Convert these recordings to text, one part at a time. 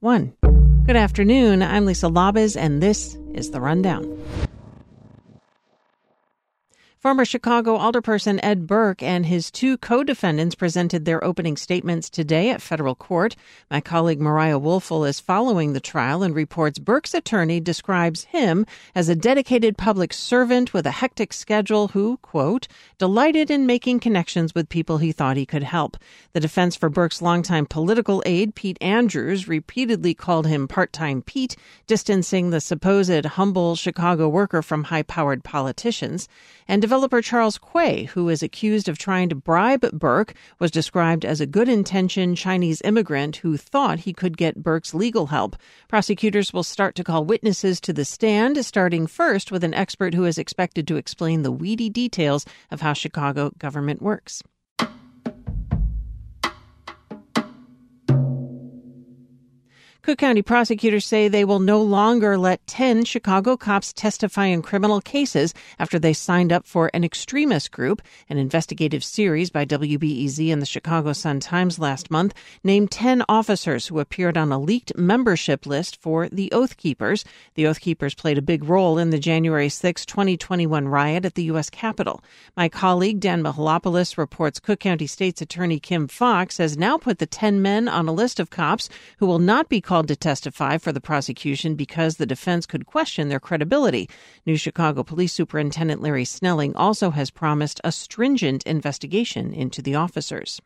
one. Good afternoon. I'm Lisa Labuz, and this is The Rundown. Former Chicago alderperson Ed Burke and his two co defendants presented their opening statements today at federal court. My colleague Mariah Woelfel is following the trial and reports Burke's attorney describes him as a dedicated public servant with a hectic schedule who, quote, delighted in making connections with people he thought he could help. The defense for Burke's longtime political aide, Pete Andrews, repeatedly called him part time Pete, distancing the supposed humble Chicago worker from high powered politicians. And developer Charles Cui, who is accused of trying to bribe Burke, was described as a good intentioned Chinese immigrant who thought he could get Burke's legal help. Prosecutors will start to call witnesses to the stand, starting first with an expert who is expected to explain the weedy details of how Chicago government works. Cook County prosecutors say they will no longer let 10 Chicago cops testify in criminal cases after they signed up for an extremist group. An investigative series by WBEZ and the Chicago Sun-Times last month named 10 officers who appeared on a leaked membership list for the Oath Keepers. The Oath Keepers played a big role in the January 6, 2021 riot at the U.S. Capitol. My colleague Dan Mihalopoulos reports Cook County State's Attorney Kim Foxx has now put the 10 men on a list of cops who will not be called called to testify for the prosecution because the defense could question their credibility. New Chicago Police Superintendent Larry Snelling also has promised a stringent investigation into the officers.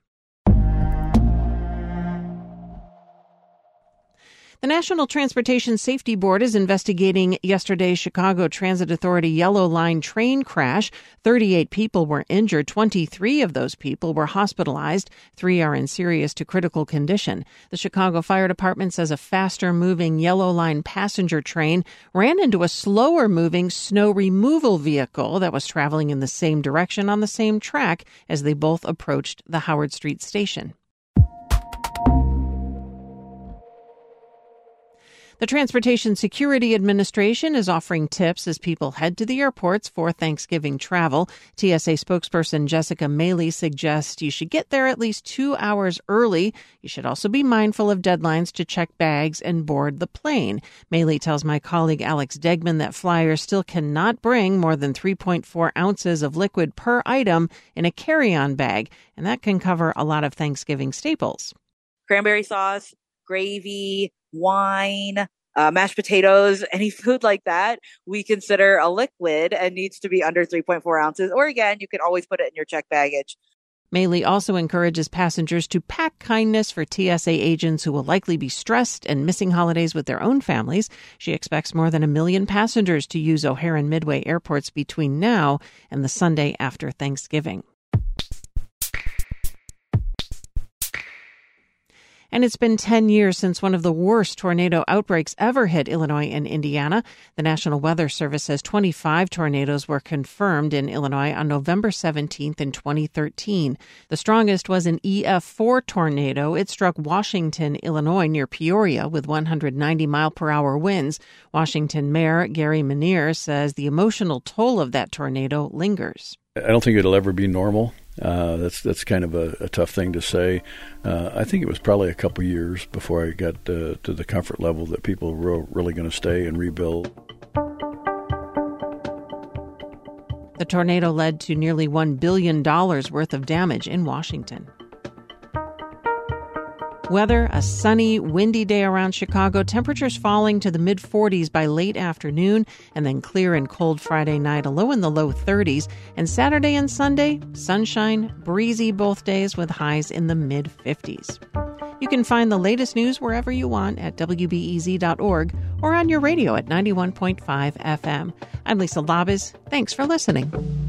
The National Transportation Safety Board is investigating yesterday's Chicago Transit Authority Yellow Line train crash. 38 people were injured. 23 of those people were hospitalized. Three are in serious to critical condition. The Chicago Fire Department says a faster moving Yellow Line passenger train ran into a slower moving snow removal vehicle that was traveling in the same direction on the same track as they both approached the Howard Street station. The Transportation Security Administration is offering tips as people head to the airports for Thanksgiving travel. TSA spokesperson Jessica Mayle suggests you should get there at least two hours early. You should also be mindful of deadlines to check bags and board the plane. Mayle tells my colleague Alex Degman that flyers still cannot bring more than 3.4 ounces of liquid per item in a carry on bag, and that can cover a lot of Thanksgiving staples. Cranberry sauce, gravy, wine, uh, mashed potatoes, any food like that, we consider a liquid and needs to be under 3.4 ounces. Or again, you can always put it in your check baggage. Mayle also encourages passengers to pack kindness for TSA agents who will likely be stressed and missing holidays with their own families. She expects more than a million passengers to use O'Hare and Midway airports between now and the Sunday after Thanksgiving. And it's been 10 years since one of the worst tornado outbreaks ever hit Illinois and Indiana. The National Weather Service says 25 tornadoes were confirmed in Illinois on November 17th in 2013. The strongest was an EF4 tornado. It struck Washington, Illinois near Peoria with 190 mile per hour winds. Washington Mayor Gary Manier says the emotional toll of that tornado lingers. I don't think it'll ever be normal. Uh, that's that's kind of a, a tough thing to say. Uh, I think it was probably a couple years before I got uh, to the comfort level that people were really going to stay and rebuild. The tornado led to nearly $1 billion worth of damage in Washington. Weather a sunny, windy day around Chicago. Temperatures falling to the mid 40s by late afternoon, and then clear and cold Friday night, a low in the low 30s. And Saturday and Sunday, sunshine, breezy both days with highs in the mid 50s. You can find the latest news wherever you want at WBEZ.org or on your radio at 91.5 FM. I'm Lisa Labuz. Thanks for listening.